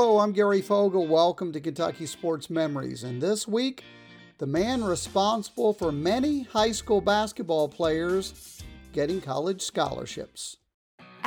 Hello, I'm Gary Fogle. Welcome to Kentucky Sports Memories. And this week, the man responsible for many high school basketball players getting college scholarships.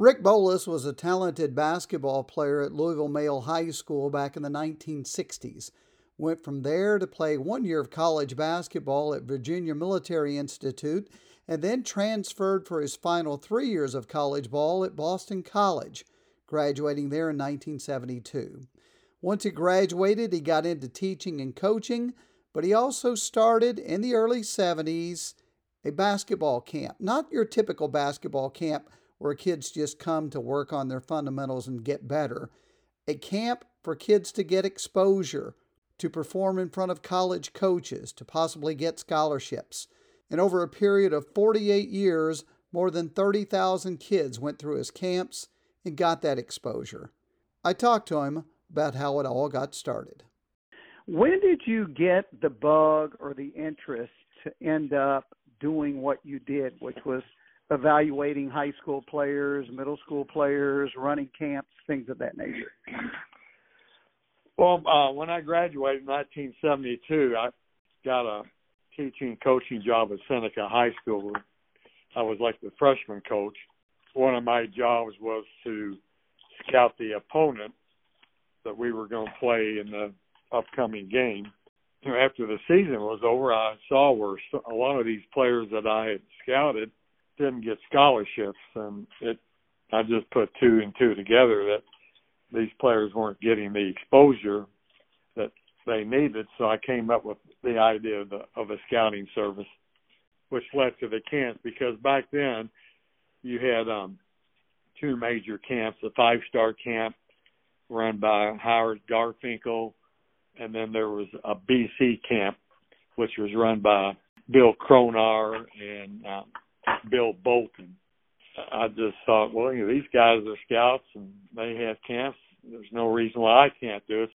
Rick Bolus was a talented basketball player at Louisville Male High School back in the 1960s. Went from there to play one year of college basketball at Virginia Military Institute and then transferred for his final three years of college ball at Boston College, graduating there in 1972. Once he graduated, he got into teaching and coaching, but he also started in the early 70s a basketball camp. Not your typical basketball camp where kids just come to work on their fundamentals and get better. A camp for kids to get exposure, to perform in front of college coaches, to possibly get scholarships. And over a period of 48 years, more than 30,000 kids went through his camps and got that exposure. I talked to him about how it all got started. When did you get the bug or the interest to end up doing what you did, which was evaluating high school players, middle school players, running camps, things of that nature? Well, uh, when I graduated in 1972, I got a teaching coaching job at Seneca High School. I was like the freshman coach. One of my jobs was to scout the opponent that we were going to play in the upcoming game. After the season was over, I saw where a lot of these players that I had scouted didn't get scholarships, and it I just put two and two together that these players weren't getting the exposure that they needed. So I came up with the idea of, the, of a scouting service, which led to the camps because back then you had um two major camps, a five star camp run by Howard Garfinkel, and then there was a BC camp, which was run by Bill Cronauer and um, Bill Bolton. I just thought, well, you know, these guys are scouts and they have camps. There's no reason why I can't do it.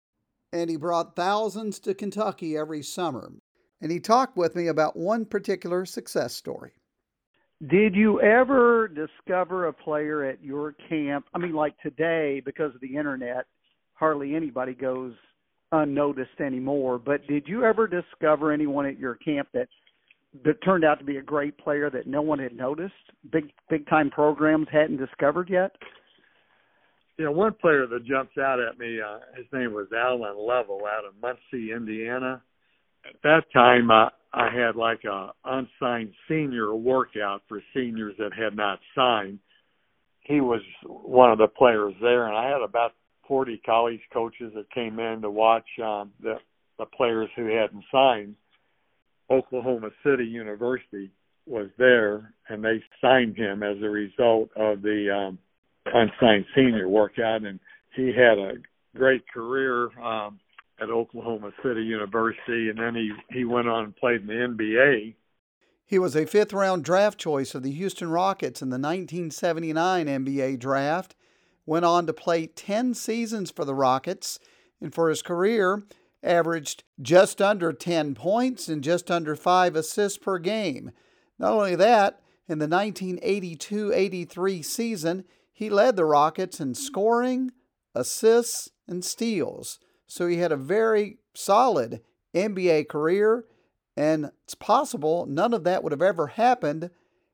And he brought thousands to Kentucky every summer. And he talked with me about one particular success story. Did you ever discover a player at your camp? I mean, like today, because of the internet, hardly anybody goes unnoticed anymore. But did you ever discover anyone at your camp that that turned out to be a great player that no one had noticed, big big time programs hadn't discovered yet? You know, one player that jumps out at me, uh, his name was Allen Leavell out of Muncie, Indiana. At that time, uh, I had like a unsigned senior workout for seniors that had not signed. He was one of the players there, and I had about 40 college coaches that came in to watch um, the the players who hadn't signed Oklahoma City University was there, and they signed him as a result of the um, unsigned senior workout, and he had a great career um, at Oklahoma City University, and then he he went on and played in the NBA. He was a fifth round draft choice of the Houston Rockets in the 1979 NBA draft. Went on to play 10 seasons for the Rockets, and for his career, averaged just under 10 points and just under 5 assists per game. Not only that, in the 1982 83 season, he led the Rockets in scoring, assists, and steals. So he had a very solid NBA career, and it's possible none of that would have ever happened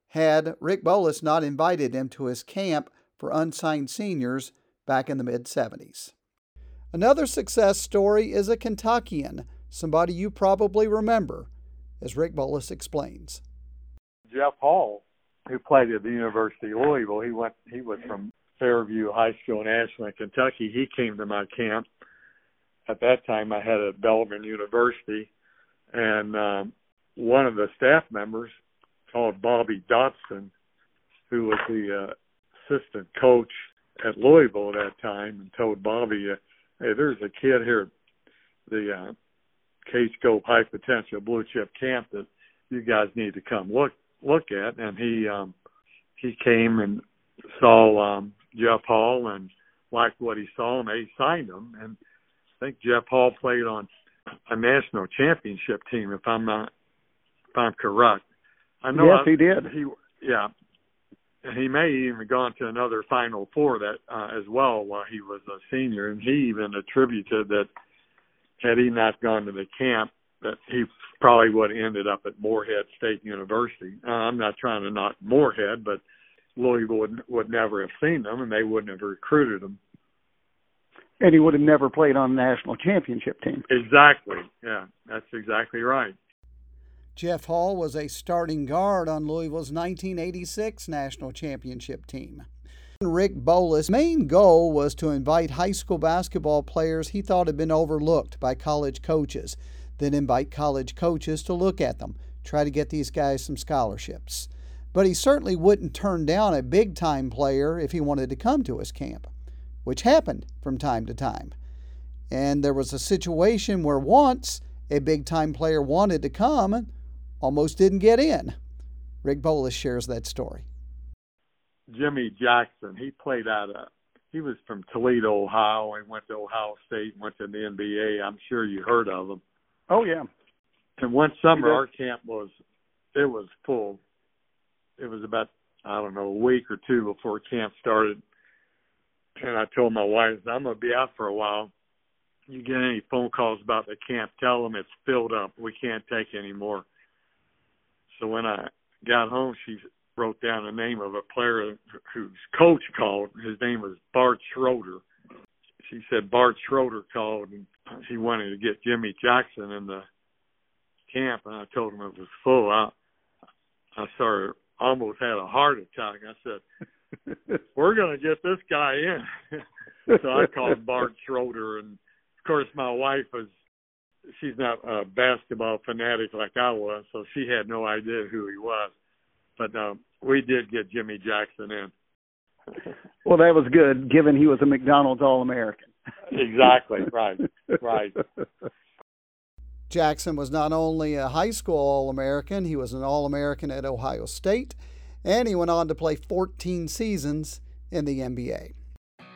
had Rick Bolus not invited him to his camp for unsigned seniors back in the mid 70s. Another success story is a Kentuckian, somebody you probably remember, as Rick Bolus explains. Jeff Hall, who played at the University of Louisville, he went he was from Fairview High School in Ashland, Kentucky. He came to my camp. At that time I had at Bellarmine University and um one of the staff members called Bobby Dotson, who was the uh, assistant coach at Louisville at that time, and told Bobby, uh, hey, there's a kid here the uh, K-Scope High Potential Blue Chip Camp that you guys need to come look look at. And he um, he came and saw um, Jeff Hall and liked what he saw, and they signed him. And I think Jeff Hall played on a national championship team, if I'm not if I'm correct. I know. Yes, I, he did. He yeah, he may even gone to another Final Four that uh, as well while he was a senior, and he even attributed that had he not gone to the camp, that he probably would have ended up at Morehead State University. Uh, I'm not trying to knock Morehead, but Louisville would would never have seen them, and they wouldn't have recruited him. And he would have never played on a national championship team. Exactly. Yeah, that's exactly right. Jeff Hall was a starting guard on Louisville's 1986 national championship team. Rick Bolus' main goal was to invite high school basketball players he thought had been overlooked by college coaches, then invite college coaches to look at them, try to get these guys some scholarships. But he certainly wouldn't turn down a big time player if he wanted to come to his camp, which happened from time to time. And there was a situation where once a big time player wanted to come almost didn't get in. Rick Bolus shares that story. Jimmy Jackson, he played out of he was from Toledo, Ohio. He went to Ohio State, went to the NBA. I'm sure you heard of him. Oh yeah. And one summer our camp was it was full. It was about I don't know, a week or two before camp started. And I told my wife, I'm gonna be out for a while. You get any phone calls about the camp, tell them it's filled up. We can't take any more. So when I got home, she wrote down the name of a player whose coach called. His name was Bart Schroeder. She said Bart Schroeder called and he wanted to get Jimmy Jackson in the camp, and I told him it was full. I I sort of almost had a heart attack. I said, "We're going to get this guy in." so I called Bart Schroeder, and of course my wife was she's not a basketball fanatic like I was, so she had no idea who he was. But um, we did get Jimmy Jackson in. well, that was good, given he was a McDonald's All American. exactly right, right. Jackson was not only a high school All American, he was an All American at Ohio State, and he went on to play 14 seasons in the NBA.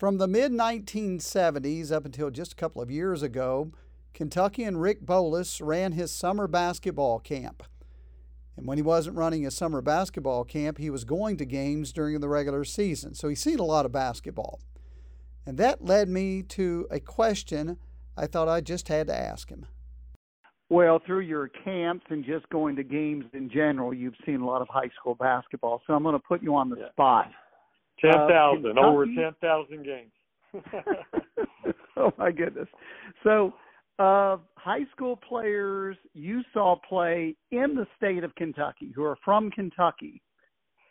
From the mid 1970s up until just a couple of years ago, Kentuckian Rick Bolus ran his summer basketball camp. And when he wasn't running a summer basketball camp, he was going to games during the regular season. So he's seen a lot of basketball. And that led me to a question I thought I just had to ask him. Well, through your camps and just going to games in general, you've seen a lot of high school basketball. So I'm going to put you on the Yeah. spot. Ten Uh, over ten thousand games. oh my goodness. So, uh, high school players you saw play in the state of Kentucky who are from Kentucky.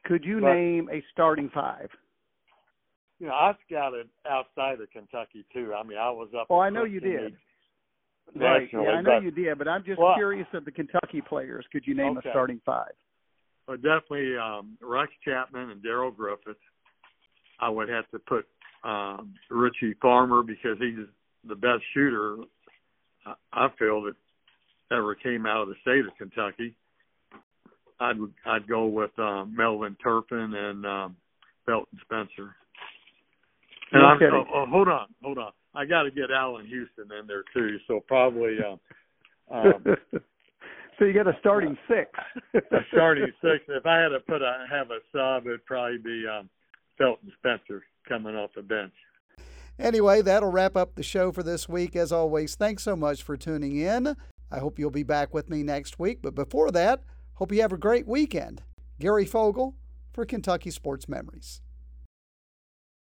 Could you Right. name a starting five? you know, I scouted outside of Kentucky too. I mean, I was up. Oh, I know you did. Right. Yeah, I know but, you did, but I'm just Well- curious of the Kentucky players. Could you name Okay. a starting five? but definitely um, Rex Chapman and Darrell Griffith. I would have to put um, Richie Farmer because he's the best shooter I- feel that ever came out of the state of Kentucky. I'd I'd go with um, Melvin Turpin and um, Felton Spencer. And No I'm, kidding. oh, oh, hold on, hold on. I got to get Allan Houston in there too. So probably um, um, so you got a starting six. a starting six. If I had to put a have a sub, it'd probably be um, Felton Spencer coming off the bench. Anyway, that'll wrap up the show for this week. As always, thanks so much for tuning in. I hope you'll be back with me next week. But before that, hope you have a great weekend. Gary Fogle for Kentucky Sports Memories.